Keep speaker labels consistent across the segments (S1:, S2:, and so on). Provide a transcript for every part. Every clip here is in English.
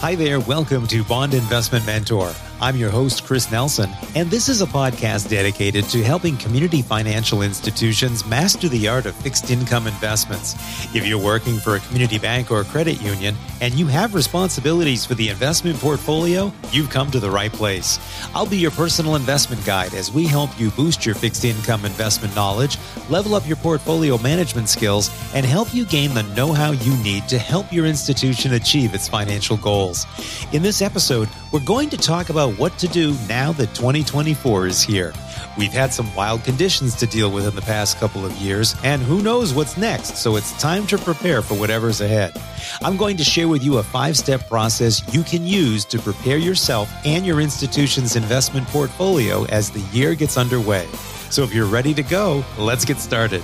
S1: Hi there, welcome to Bond Investment Mentor. I'm your host, Chris Nelson, and this is a podcast dedicated to helping community financial institutions master the art of fixed income investments. If you're working for a community bank or credit union and you have responsibilities for the investment portfolio, you've come to the right place. I'll be your personal investment guide as we help you boost your fixed income investment knowledge, level up your portfolio management skills, and help you gain the know how you need to help your institution achieve its financial goals. In this episode, we're going to talk about what to do now that 2024 is here. We've had some wild conditions to deal with in the past couple of years, and who knows what's next, so it's time to prepare for whatever's ahead. I'm going to share with you a five step process you can use to prepare yourself and your institution's investment portfolio as the year gets underway. So if you're ready to go, let's get started.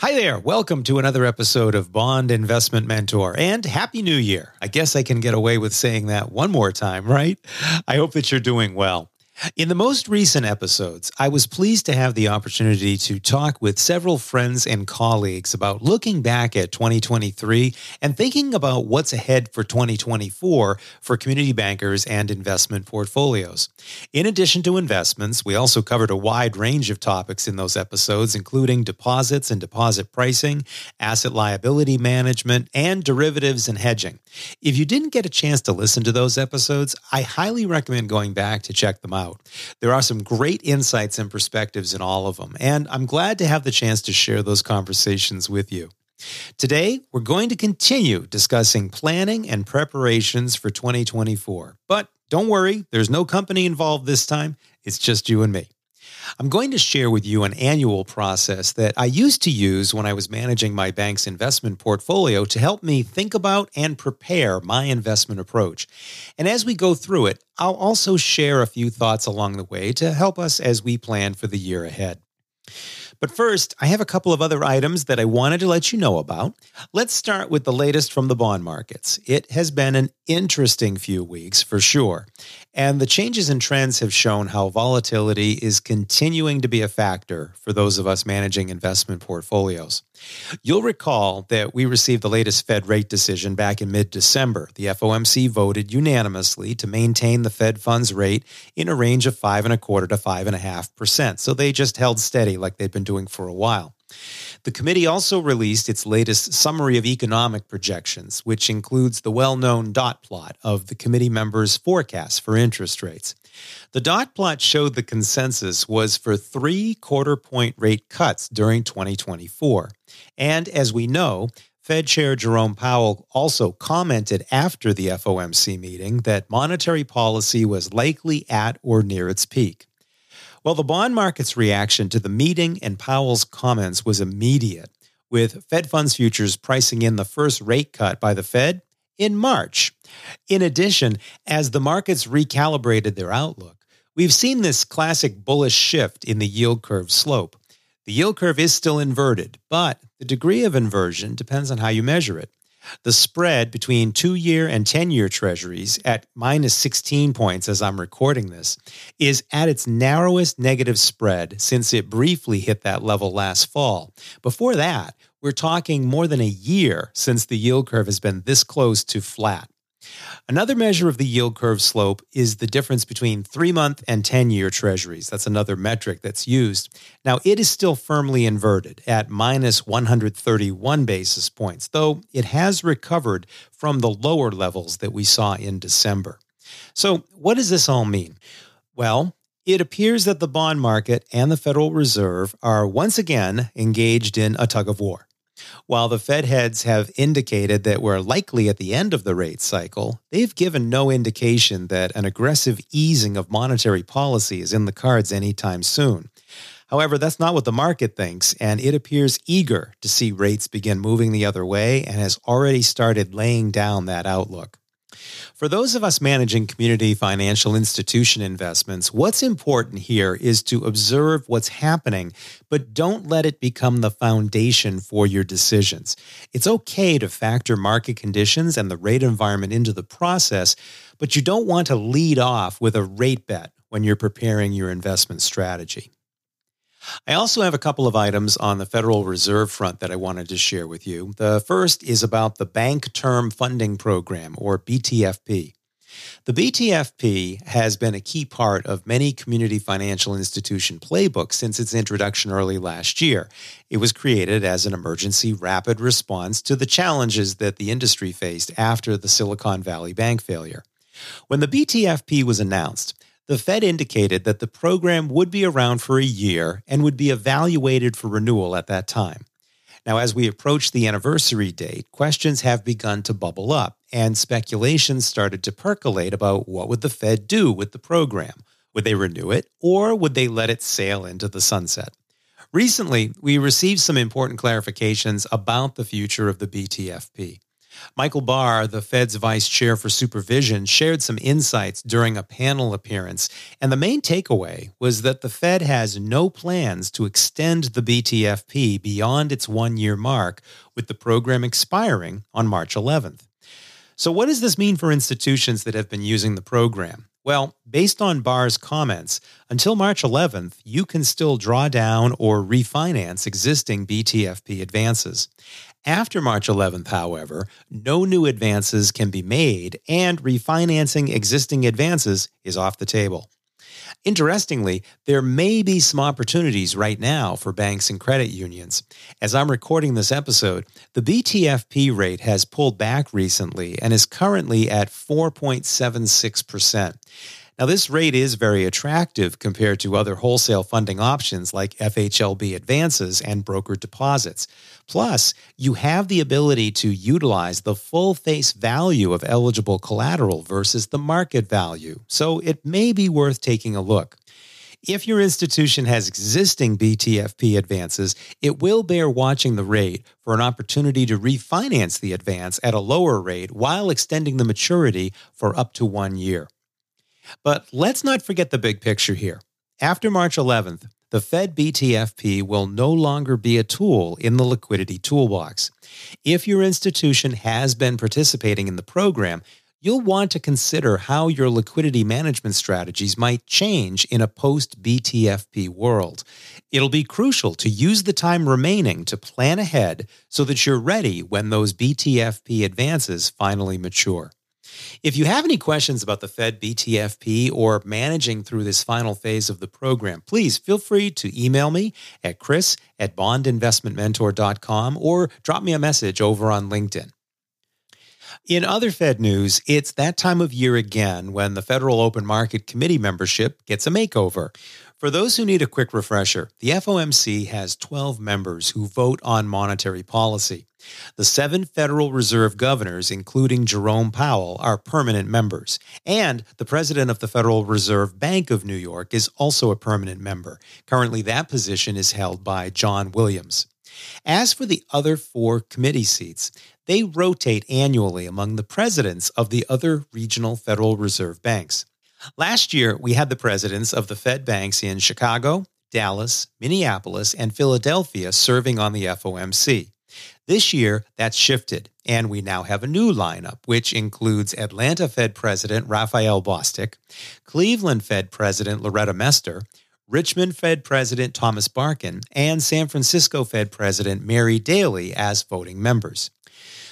S1: Hi there. Welcome to another episode of Bond Investment Mentor and Happy New Year. I guess I can get away with saying that one more time, right? I hope that you're doing well. In the most recent episodes, I was pleased to have the opportunity to talk with several friends and colleagues about looking back at 2023 and thinking about what's ahead for 2024 for community bankers and investment portfolios. In addition to investments, we also covered a wide range of topics in those episodes, including deposits and deposit pricing, asset liability management, and derivatives and hedging. If you didn't get a chance to listen to those episodes, I highly recommend going back to check them out out. There are some great insights and perspectives in all of them, and I'm glad to have the chance to share those conversations with you. Today, we're going to continue discussing planning and preparations for 2024. But don't worry, there's no company involved this time. It's just you and me. I'm going to share with you an annual process that I used to use when I was managing my bank's investment portfolio to help me think about and prepare my investment approach. And as we go through it, I'll also share a few thoughts along the way to help us as we plan for the year ahead. But first, I have a couple of other items that I wanted to let you know about. Let's start with the latest from the bond markets. It has been an interesting few weeks for sure. And the changes in trends have shown how volatility is continuing to be a factor for those of us managing investment portfolios. You'll recall that we received the latest Fed rate decision back in mid December. The FOMC voted unanimously to maintain the Fed funds rate in a range of five and a quarter to five and a half percent. So they just held steady like they've been doing for a while. The committee also released its latest summary of economic projections, which includes the well known dot plot of the committee members' forecasts for interest rates. The dot plot showed the consensus was for three quarter point rate cuts during 2024. And as we know, Fed Chair Jerome Powell also commented after the FOMC meeting that monetary policy was likely at or near its peak. Well, the bond market's reaction to the meeting and Powell's comments was immediate, with Fed funds futures pricing in the first rate cut by the Fed in March. In addition, as the markets recalibrated their outlook, we've seen this classic bullish shift in the yield curve slope. The yield curve is still inverted, but the degree of inversion depends on how you measure it. The spread between two year and 10 year treasuries at minus 16 points as I'm recording this is at its narrowest negative spread since it briefly hit that level last fall. Before that, we're talking more than a year since the yield curve has been this close to flat. Another measure of the yield curve slope is the difference between three month and 10 year treasuries. That's another metric that's used. Now, it is still firmly inverted at minus 131 basis points, though it has recovered from the lower levels that we saw in December. So, what does this all mean? Well, it appears that the bond market and the Federal Reserve are once again engaged in a tug of war. While the Fed heads have indicated that we're likely at the end of the rate cycle, they've given no indication that an aggressive easing of monetary policy is in the cards anytime soon. However, that's not what the market thinks, and it appears eager to see rates begin moving the other way and has already started laying down that outlook. For those of us managing community financial institution investments, what's important here is to observe what's happening, but don't let it become the foundation for your decisions. It's okay to factor market conditions and the rate environment into the process, but you don't want to lead off with a rate bet when you're preparing your investment strategy. I also have a couple of items on the Federal Reserve front that I wanted to share with you. The first is about the Bank Term Funding Program, or BTFP. The BTFP has been a key part of many community financial institution playbooks since its introduction early last year. It was created as an emergency rapid response to the challenges that the industry faced after the Silicon Valley bank failure. When the BTFP was announced, the Fed indicated that the program would be around for a year and would be evaluated for renewal at that time. Now, as we approach the anniversary date, questions have begun to bubble up, and speculation started to percolate about what would the Fed do with the program. Would they renew it, or would they let it sail into the sunset? Recently, we received some important clarifications about the future of the BTFP. Michael Barr, the Fed's vice chair for supervision, shared some insights during a panel appearance. And the main takeaway was that the Fed has no plans to extend the BTFP beyond its one year mark, with the program expiring on March 11th. So, what does this mean for institutions that have been using the program? Well, based on Barr's comments, until March 11th, you can still draw down or refinance existing BTFP advances. After March 11th, however, no new advances can be made, and refinancing existing advances is off the table. Interestingly, there may be some opportunities right now for banks and credit unions. As I'm recording this episode, the BTFP rate has pulled back recently and is currently at 4.76%. Now, this rate is very attractive compared to other wholesale funding options like FHLB advances and brokered deposits. Plus, you have the ability to utilize the full face value of eligible collateral versus the market value, so it may be worth taking a look. If your institution has existing BTFP advances, it will bear watching the rate for an opportunity to refinance the advance at a lower rate while extending the maturity for up to one year. But let's not forget the big picture here. After March 11th, the Fed BTFP will no longer be a tool in the liquidity toolbox. If your institution has been participating in the program, you'll want to consider how your liquidity management strategies might change in a post BTFP world. It'll be crucial to use the time remaining to plan ahead so that you're ready when those BTFP advances finally mature. If you have any questions about the Fed BTFP or managing through this final phase of the program, please feel free to email me at chris at bondinvestmentmentor.com or drop me a message over on LinkedIn. In other Fed news, it's that time of year again when the Federal Open Market Committee membership gets a makeover. For those who need a quick refresher, the FOMC has 12 members who vote on monetary policy. The seven Federal Reserve governors, including Jerome Powell, are permanent members, and the president of the Federal Reserve Bank of New York is also a permanent member. Currently, that position is held by John Williams. As for the other four committee seats, they rotate annually among the presidents of the other regional Federal Reserve banks. Last year, we had the presidents of the Fed banks in Chicago, Dallas, Minneapolis, and Philadelphia serving on the FOMC. This year, that's shifted, and we now have a new lineup, which includes Atlanta Fed President Raphael Bostic, Cleveland Fed President Loretta Mester, Richmond Fed President Thomas Barkin, and San Francisco Fed President Mary Daly as voting members.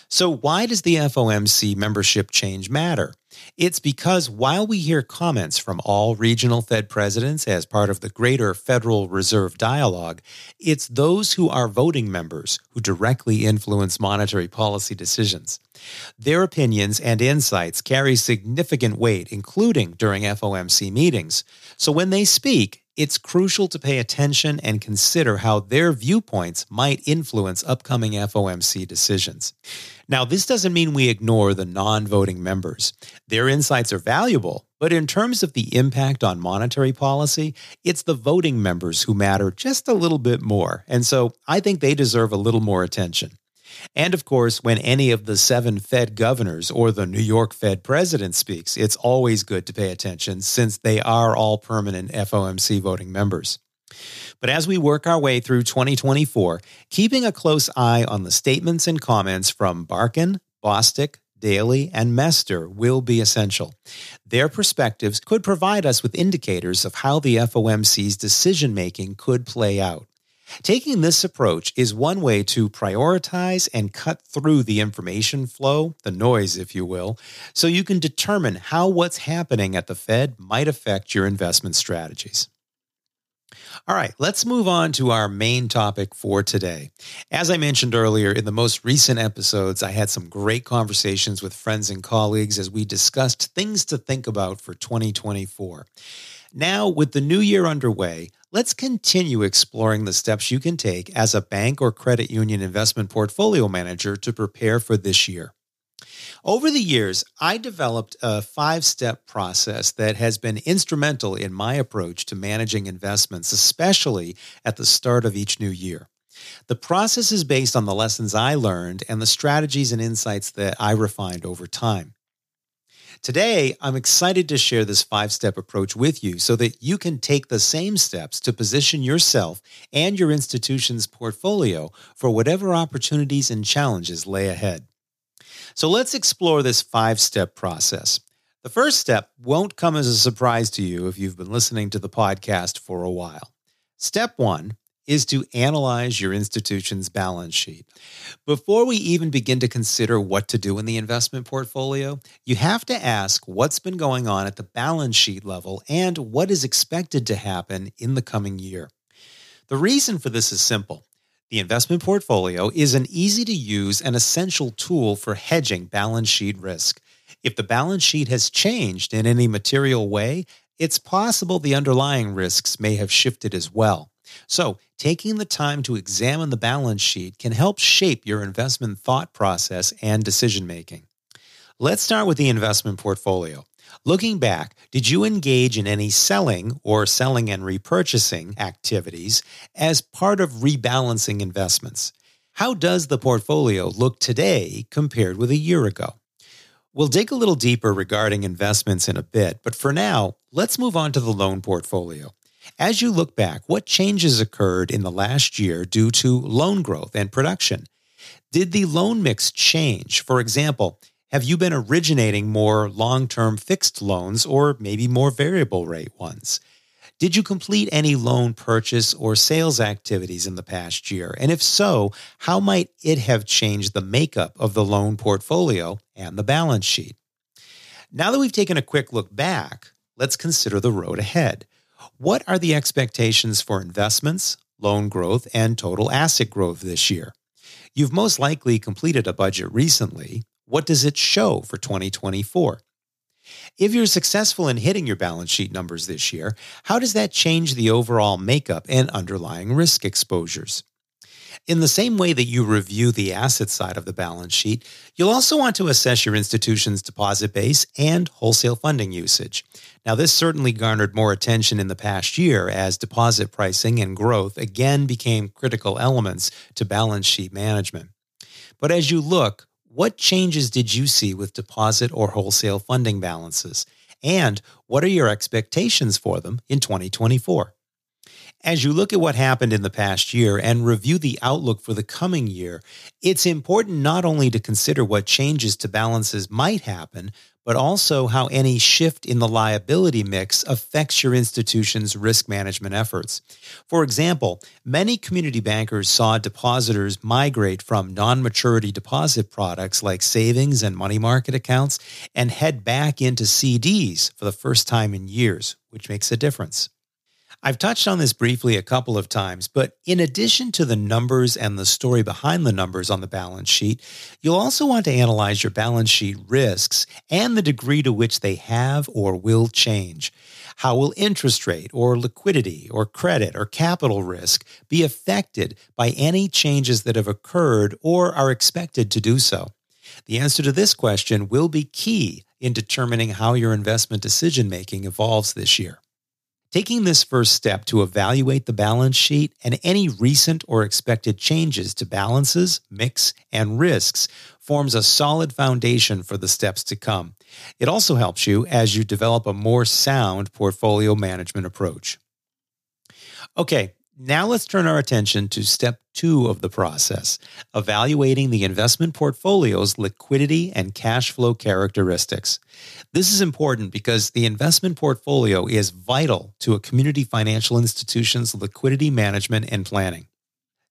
S1: So, why does the FOMC membership change matter? It's because while we hear comments from all regional Fed presidents as part of the greater Federal Reserve dialogue, it's those who are voting members who directly influence monetary policy decisions. Their opinions and insights carry significant weight, including during FOMC meetings. So when they speak, it's crucial to pay attention and consider how their viewpoints might influence upcoming FOMC decisions. Now, this doesn't mean we ignore the non voting members. Their insights are valuable, but in terms of the impact on monetary policy, it's the voting members who matter just a little bit more. And so I think they deserve a little more attention. And of course, when any of the seven Fed governors or the New York Fed president speaks, it's always good to pay attention since they are all permanent FOMC voting members. But as we work our way through 2024, keeping a close eye on the statements and comments from Barkin, Bostic, Daly, and Mester will be essential. Their perspectives could provide us with indicators of how the FOMC's decision making could play out. Taking this approach is one way to prioritize and cut through the information flow, the noise, if you will, so you can determine how what's happening at the Fed might affect your investment strategies. All right, let's move on to our main topic for today. As I mentioned earlier, in the most recent episodes, I had some great conversations with friends and colleagues as we discussed things to think about for 2024. Now, with the new year underway, let's continue exploring the steps you can take as a bank or credit union investment portfolio manager to prepare for this year. Over the years, I developed a five step process that has been instrumental in my approach to managing investments, especially at the start of each new year. The process is based on the lessons I learned and the strategies and insights that I refined over time. Today, I'm excited to share this five step approach with you so that you can take the same steps to position yourself and your institution's portfolio for whatever opportunities and challenges lay ahead. So let's explore this five step process. The first step won't come as a surprise to you if you've been listening to the podcast for a while. Step one is to analyze your institution's balance sheet. Before we even begin to consider what to do in the investment portfolio, you have to ask what's been going on at the balance sheet level and what is expected to happen in the coming year. The reason for this is simple. The investment portfolio is an easy to use and essential tool for hedging balance sheet risk. If the balance sheet has changed in any material way, it's possible the underlying risks may have shifted as well. So, taking the time to examine the balance sheet can help shape your investment thought process and decision making. Let's start with the investment portfolio. Looking back, did you engage in any selling or selling and repurchasing activities as part of rebalancing investments? How does the portfolio look today compared with a year ago? We'll dig a little deeper regarding investments in a bit, but for now, let's move on to the loan portfolio. As you look back, what changes occurred in the last year due to loan growth and production? Did the loan mix change? For example, have you been originating more long term fixed loans or maybe more variable rate ones? Did you complete any loan purchase or sales activities in the past year? And if so, how might it have changed the makeup of the loan portfolio and the balance sheet? Now that we've taken a quick look back, let's consider the road ahead. What are the expectations for investments, loan growth, and total asset growth this year? You've most likely completed a budget recently. What does it show for 2024? If you're successful in hitting your balance sheet numbers this year, how does that change the overall makeup and underlying risk exposures? In the same way that you review the asset side of the balance sheet, you'll also want to assess your institution's deposit base and wholesale funding usage. Now, this certainly garnered more attention in the past year as deposit pricing and growth again became critical elements to balance sheet management. But as you look, what changes did you see with deposit or wholesale funding balances? And what are your expectations for them in 2024? As you look at what happened in the past year and review the outlook for the coming year, it's important not only to consider what changes to balances might happen, but also how any shift in the liability mix affects your institution's risk management efforts. For example, many community bankers saw depositors migrate from non maturity deposit products like savings and money market accounts and head back into CDs for the first time in years, which makes a difference. I've touched on this briefly a couple of times, but in addition to the numbers and the story behind the numbers on the balance sheet, you'll also want to analyze your balance sheet risks and the degree to which they have or will change. How will interest rate or liquidity or credit or capital risk be affected by any changes that have occurred or are expected to do so? The answer to this question will be key in determining how your investment decision making evolves this year. Taking this first step to evaluate the balance sheet and any recent or expected changes to balances, mix, and risks forms a solid foundation for the steps to come. It also helps you as you develop a more sound portfolio management approach. Okay, Now let's turn our attention to step two of the process evaluating the investment portfolio's liquidity and cash flow characteristics. This is important because the investment portfolio is vital to a community financial institution's liquidity management and planning.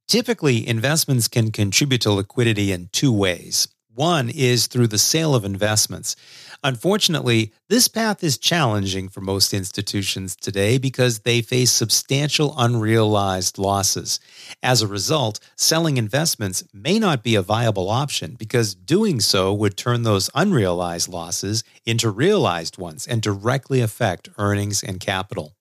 S1: Typically, investments can contribute to liquidity in two ways. One is through the sale of investments. Unfortunately, this path is challenging for most institutions today because they face substantial unrealized losses. As a result, selling investments may not be a viable option because doing so would turn those unrealized losses into realized ones and directly affect earnings and capital.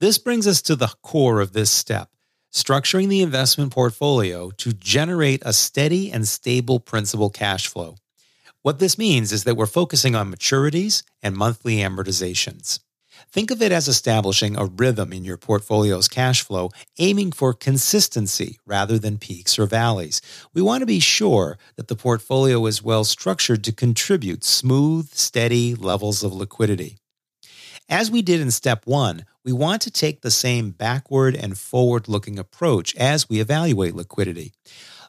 S1: This brings us to the core of this step structuring the investment portfolio to generate a steady and stable principal cash flow. What this means is that we're focusing on maturities and monthly amortizations. Think of it as establishing a rhythm in your portfolio's cash flow, aiming for consistency rather than peaks or valleys. We want to be sure that the portfolio is well structured to contribute smooth, steady levels of liquidity. As we did in step one, we want to take the same backward and forward looking approach as we evaluate liquidity.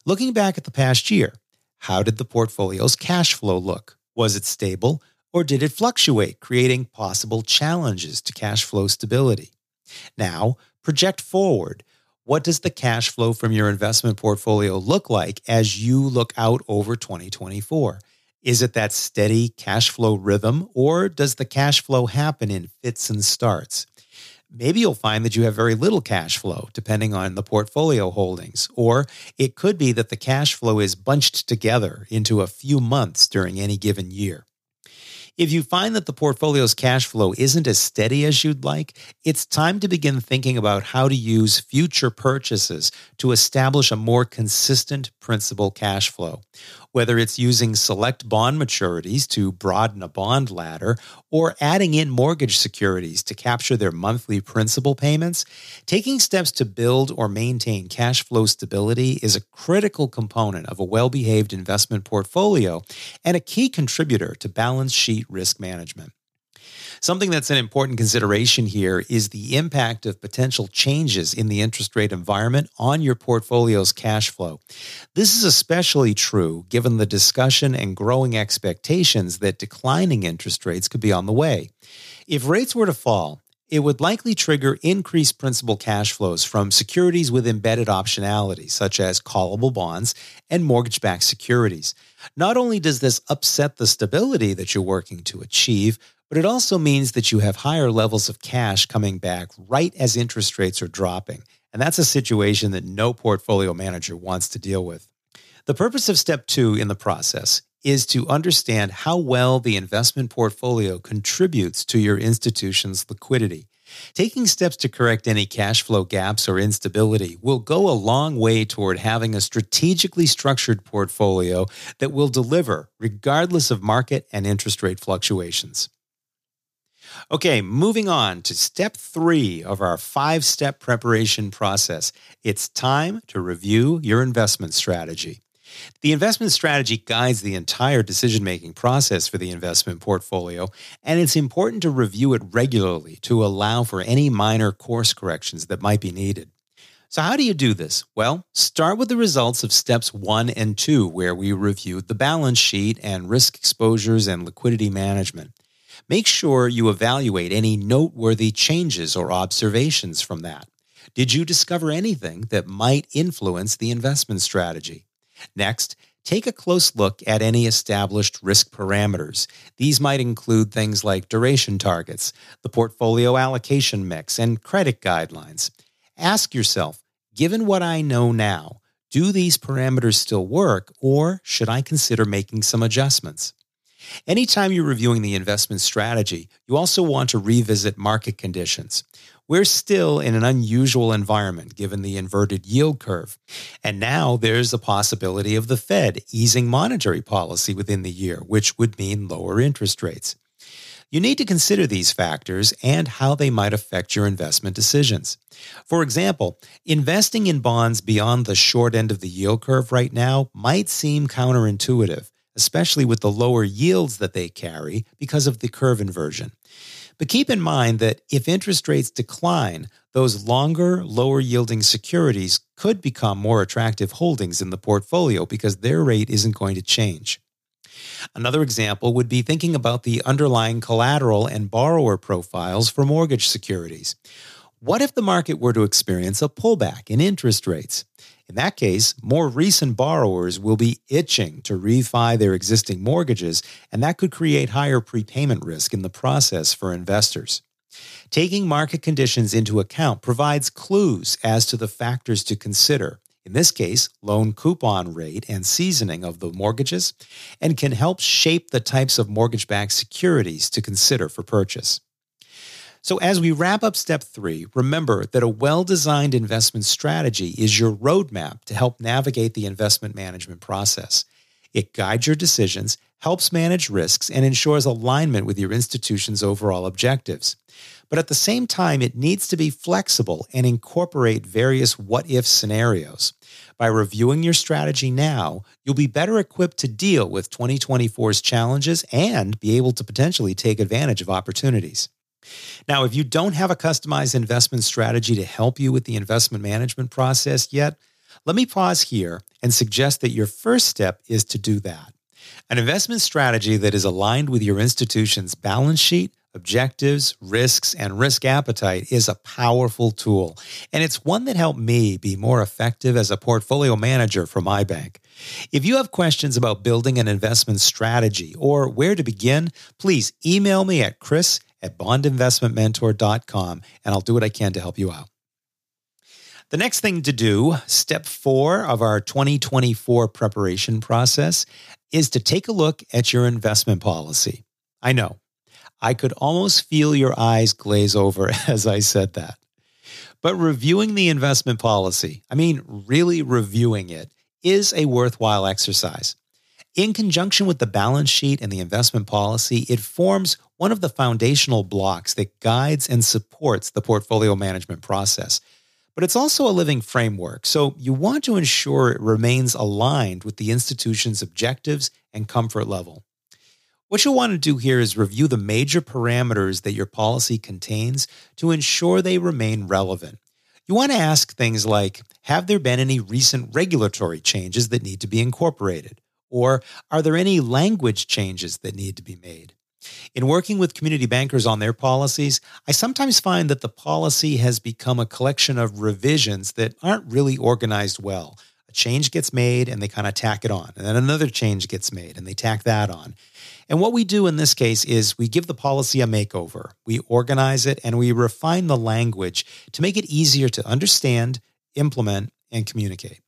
S1: Looking back at the past year, how did the portfolio's cash flow look? Was it stable or did it fluctuate, creating possible challenges to cash flow stability? Now, project forward. What does the cash flow from your investment portfolio look like as you look out over 2024? Is it that steady cash flow rhythm, or does the cash flow happen in fits and starts? Maybe you'll find that you have very little cash flow, depending on the portfolio holdings. Or it could be that the cash flow is bunched together into a few months during any given year. If you find that the portfolio's cash flow isn't as steady as you'd like, it's time to begin thinking about how to use future purchases to establish a more consistent principal cash flow whether it's using select bond maturities to broaden a bond ladder or adding in mortgage securities to capture their monthly principal payments, taking steps to build or maintain cash flow stability is a critical component of a well behaved investment portfolio and a key contributor to balance sheet risk management. Something that's an important consideration here is the impact of potential changes in the interest rate environment on your portfolio's cash flow. This is especially true given the discussion and growing expectations that declining interest rates could be on the way. If rates were to fall, it would likely trigger increased principal cash flows from securities with embedded optionality, such as callable bonds and mortgage backed securities. Not only does this upset the stability that you're working to achieve, but it also means that you have higher levels of cash coming back right as interest rates are dropping. And that's a situation that no portfolio manager wants to deal with. The purpose of step two in the process is to understand how well the investment portfolio contributes to your institution's liquidity. Taking steps to correct any cash flow gaps or instability will go a long way toward having a strategically structured portfolio that will deliver regardless of market and interest rate fluctuations. Okay, moving on to step three of our five step preparation process. It's time to review your investment strategy. The investment strategy guides the entire decision making process for the investment portfolio, and it's important to review it regularly to allow for any minor course corrections that might be needed. So, how do you do this? Well, start with the results of steps one and two, where we reviewed the balance sheet and risk exposures and liquidity management. Make sure you evaluate any noteworthy changes or observations from that. Did you discover anything that might influence the investment strategy? Next, take a close look at any established risk parameters. These might include things like duration targets, the portfolio allocation mix, and credit guidelines. Ask yourself, given what I know now, do these parameters still work, or should I consider making some adjustments? Anytime you're reviewing the investment strategy, you also want to revisit market conditions. We're still in an unusual environment given the inverted yield curve. And now there's the possibility of the Fed easing monetary policy within the year, which would mean lower interest rates. You need to consider these factors and how they might affect your investment decisions. For example, investing in bonds beyond the short end of the yield curve right now might seem counterintuitive especially with the lower yields that they carry because of the curve inversion. But keep in mind that if interest rates decline, those longer, lower yielding securities could become more attractive holdings in the portfolio because their rate isn't going to change. Another example would be thinking about the underlying collateral and borrower profiles for mortgage securities. What if the market were to experience a pullback in interest rates? In that case, more recent borrowers will be itching to refi their existing mortgages, and that could create higher prepayment risk in the process for investors. Taking market conditions into account provides clues as to the factors to consider, in this case, loan coupon rate and seasoning of the mortgages, and can help shape the types of mortgage backed securities to consider for purchase. So, as we wrap up step three, remember that a well designed investment strategy is your roadmap to help navigate the investment management process. It guides your decisions, helps manage risks, and ensures alignment with your institution's overall objectives. But at the same time, it needs to be flexible and incorporate various what if scenarios. By reviewing your strategy now, you'll be better equipped to deal with 2024's challenges and be able to potentially take advantage of opportunities. Now, if you don't have a customized investment strategy to help you with the investment management process yet, let me pause here and suggest that your first step is to do that. An investment strategy that is aligned with your institution's balance sheet, objectives, risks, and risk appetite is a powerful tool, and it's one that helped me be more effective as a portfolio manager for my bank. If you have questions about building an investment strategy or where to begin, please email me at chris at bondinvestmentmentor.com, and I'll do what I can to help you out. The next thing to do, step four of our 2024 preparation process, is to take a look at your investment policy. I know, I could almost feel your eyes glaze over as I said that. But reviewing the investment policy, I mean, really reviewing it, is a worthwhile exercise. In conjunction with the balance sheet and the investment policy, it forms one of the foundational blocks that guides and supports the portfolio management process. But it's also a living framework, so you want to ensure it remains aligned with the institution's objectives and comfort level. What you'll want to do here is review the major parameters that your policy contains to ensure they remain relevant. You want to ask things like Have there been any recent regulatory changes that need to be incorporated? Or are there any language changes that need to be made? In working with community bankers on their policies, I sometimes find that the policy has become a collection of revisions that aren't really organized well. A change gets made and they kind of tack it on, and then another change gets made and they tack that on. And what we do in this case is we give the policy a makeover. We organize it and we refine the language to make it easier to understand, implement, and communicate.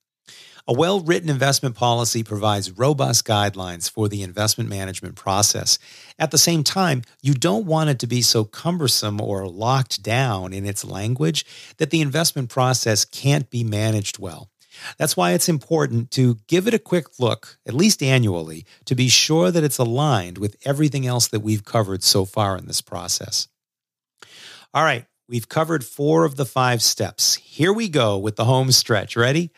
S1: A well written investment policy provides robust guidelines for the investment management process. At the same time, you don't want it to be so cumbersome or locked down in its language that the investment process can't be managed well. That's why it's important to give it a quick look, at least annually, to be sure that it's aligned with everything else that we've covered so far in this process. All right, We've covered four of the five steps. Here we go with the home stretch. Ready?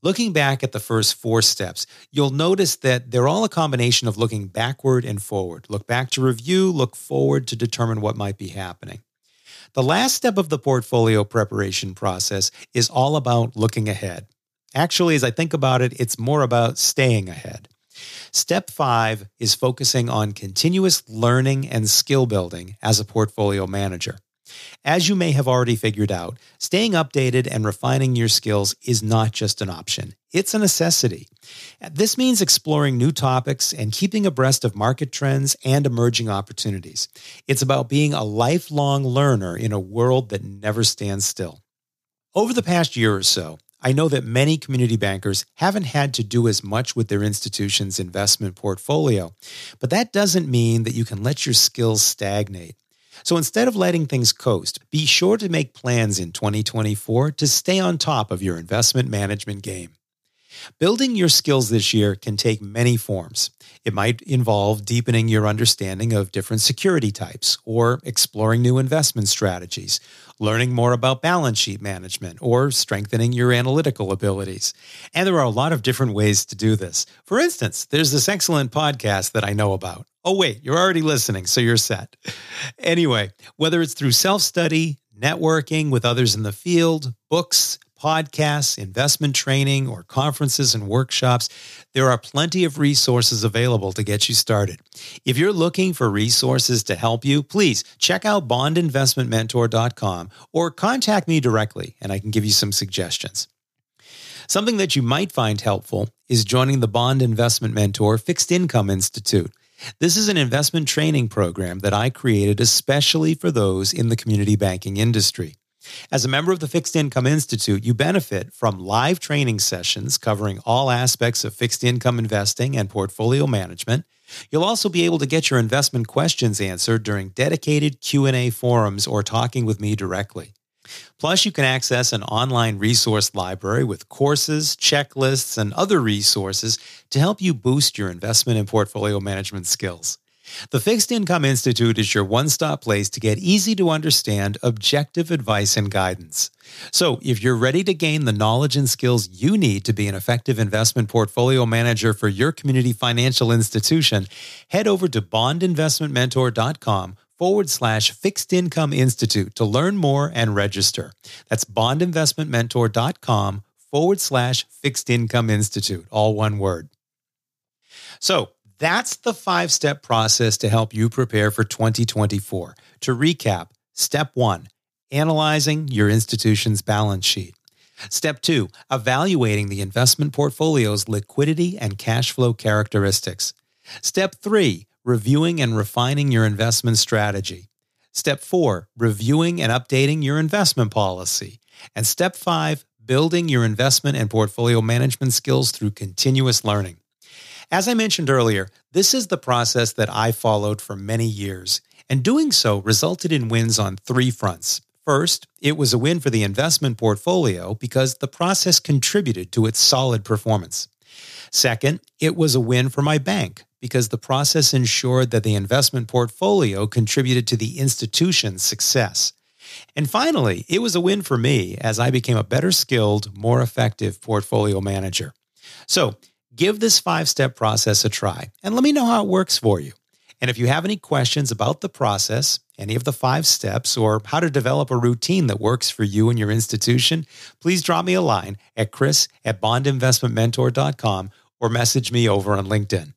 S1: Looking back at the first four steps, you'll notice that they're all a combination of looking backward and forward. Look back to review, look forward to determine what might be happening. The last step of the portfolio preparation process is all about looking ahead. Actually, as I think about it, it's more about staying ahead. Step five is focusing on continuous learning and skill building as a portfolio manager. As you may have already figured out, staying updated and refining your skills is not just an option, it's a necessity. This means exploring new topics and keeping abreast of market trends and emerging opportunities. It's about being a lifelong learner in a world that never stands still. Over the past year or so, I know that many community bankers haven't had to do as much with their institution's investment portfolio, but that doesn't mean that you can let your skills stagnate. So instead of letting things coast, be sure to make plans in 2024 to stay on top of your investment management game. Building your skills this year can take many forms. It might involve deepening your understanding of different security types or exploring new investment strategies, learning more about balance sheet management, or strengthening your analytical abilities. And there are a lot of different ways to do this. For instance, there's this excellent podcast that I know about. Oh, wait, you're already listening, so you're set. Anyway, whether it's through self study, networking with others in the field, books, podcasts, investment training, or conferences and workshops, there are plenty of resources available to get you started. If you're looking for resources to help you, please check out bondinvestmentmentor.com or contact me directly and I can give you some suggestions. Something that you might find helpful is joining the Bond Investment Mentor Fixed Income Institute. This is an investment training program that I created especially for those in the community banking industry. As a member of the Fixed Income Institute, you benefit from live training sessions covering all aspects of fixed income investing and portfolio management. You'll also be able to get your investment questions answered during dedicated Q&A forums or talking with me directly. Plus, you can access an online resource library with courses, checklists, and other resources to help you boost your investment and portfolio management skills. The Fixed Income Institute is your one stop place to get easy to understand, objective advice and guidance. So, if you're ready to gain the knowledge and skills you need to be an effective investment portfolio manager for your community financial institution, head over to bondinvestmentmentor.com forward slash fixed income institute to learn more and register. That's bondinvestmentmentor.com forward slash fixed income institute, all one word. So that's the five step process to help you prepare for 2024. To recap, step one, analyzing your institution's balance sheet. Step two, evaluating the investment portfolio's liquidity and cash flow characteristics. Step three, reviewing and refining your investment strategy. Step four, reviewing and updating your investment policy. And step five, building your investment and portfolio management skills through continuous learning. As I mentioned earlier, this is the process that I followed for many years, and doing so resulted in wins on three fronts. First, it was a win for the investment portfolio because the process contributed to its solid performance. Second, it was a win for my bank because the process ensured that the investment portfolio contributed to the institution's success. And finally, it was a win for me as I became a better skilled, more effective portfolio manager. So give this five step process a try and let me know how it works for you. And if you have any questions about the process, any of the five steps, or how to develop a routine that works for you and your institution, please drop me a line at chris at bondinvestmentmentor.com or message me over on LinkedIn.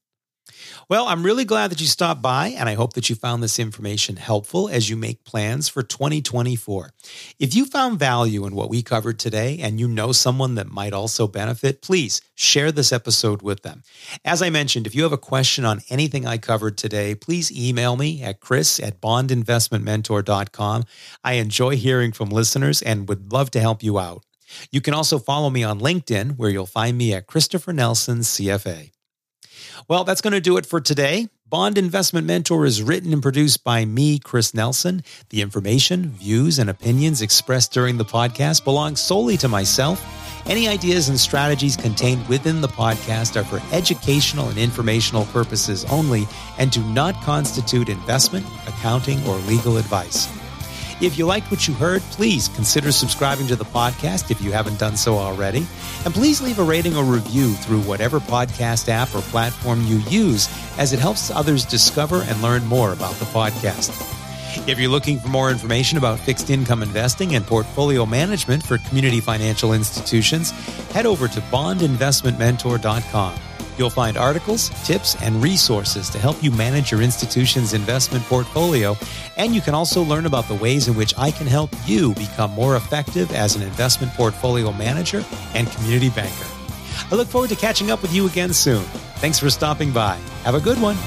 S1: Well, I'm really glad that you stopped by, and I hope that you found this information helpful as you make plans for 2024. If you found value in what we covered today and you know someone that might also benefit, please share this episode with them. As I mentioned, if you have a question on anything I covered today, please email me at chris at bondinvestmentmentor.com. I enjoy hearing from listeners and would love to help you out. You can also follow me on LinkedIn, where you'll find me at Christopher Nelson CFA. Well, that's going to do it for today. Bond Investment Mentor is written and produced by me, Chris Nelson. The information, views, and opinions expressed during the podcast belong solely to myself. Any ideas and strategies contained within the podcast are for educational and informational purposes only and do not constitute investment, accounting, or legal advice. If you liked what you heard, please consider subscribing to the podcast if you haven't done so already. And please leave a rating or review through whatever podcast app or platform you use, as it helps others discover and learn more about the podcast. If you're looking for more information about fixed income investing and portfolio management for community financial institutions, head over to bondinvestmentmentor.com. You'll find articles, tips, and resources to help you manage your institution's investment portfolio. And you can also learn about the ways in which I can help you become more effective as an investment portfolio manager and community banker. I look forward to catching up with you again soon. Thanks for stopping by. Have a good one.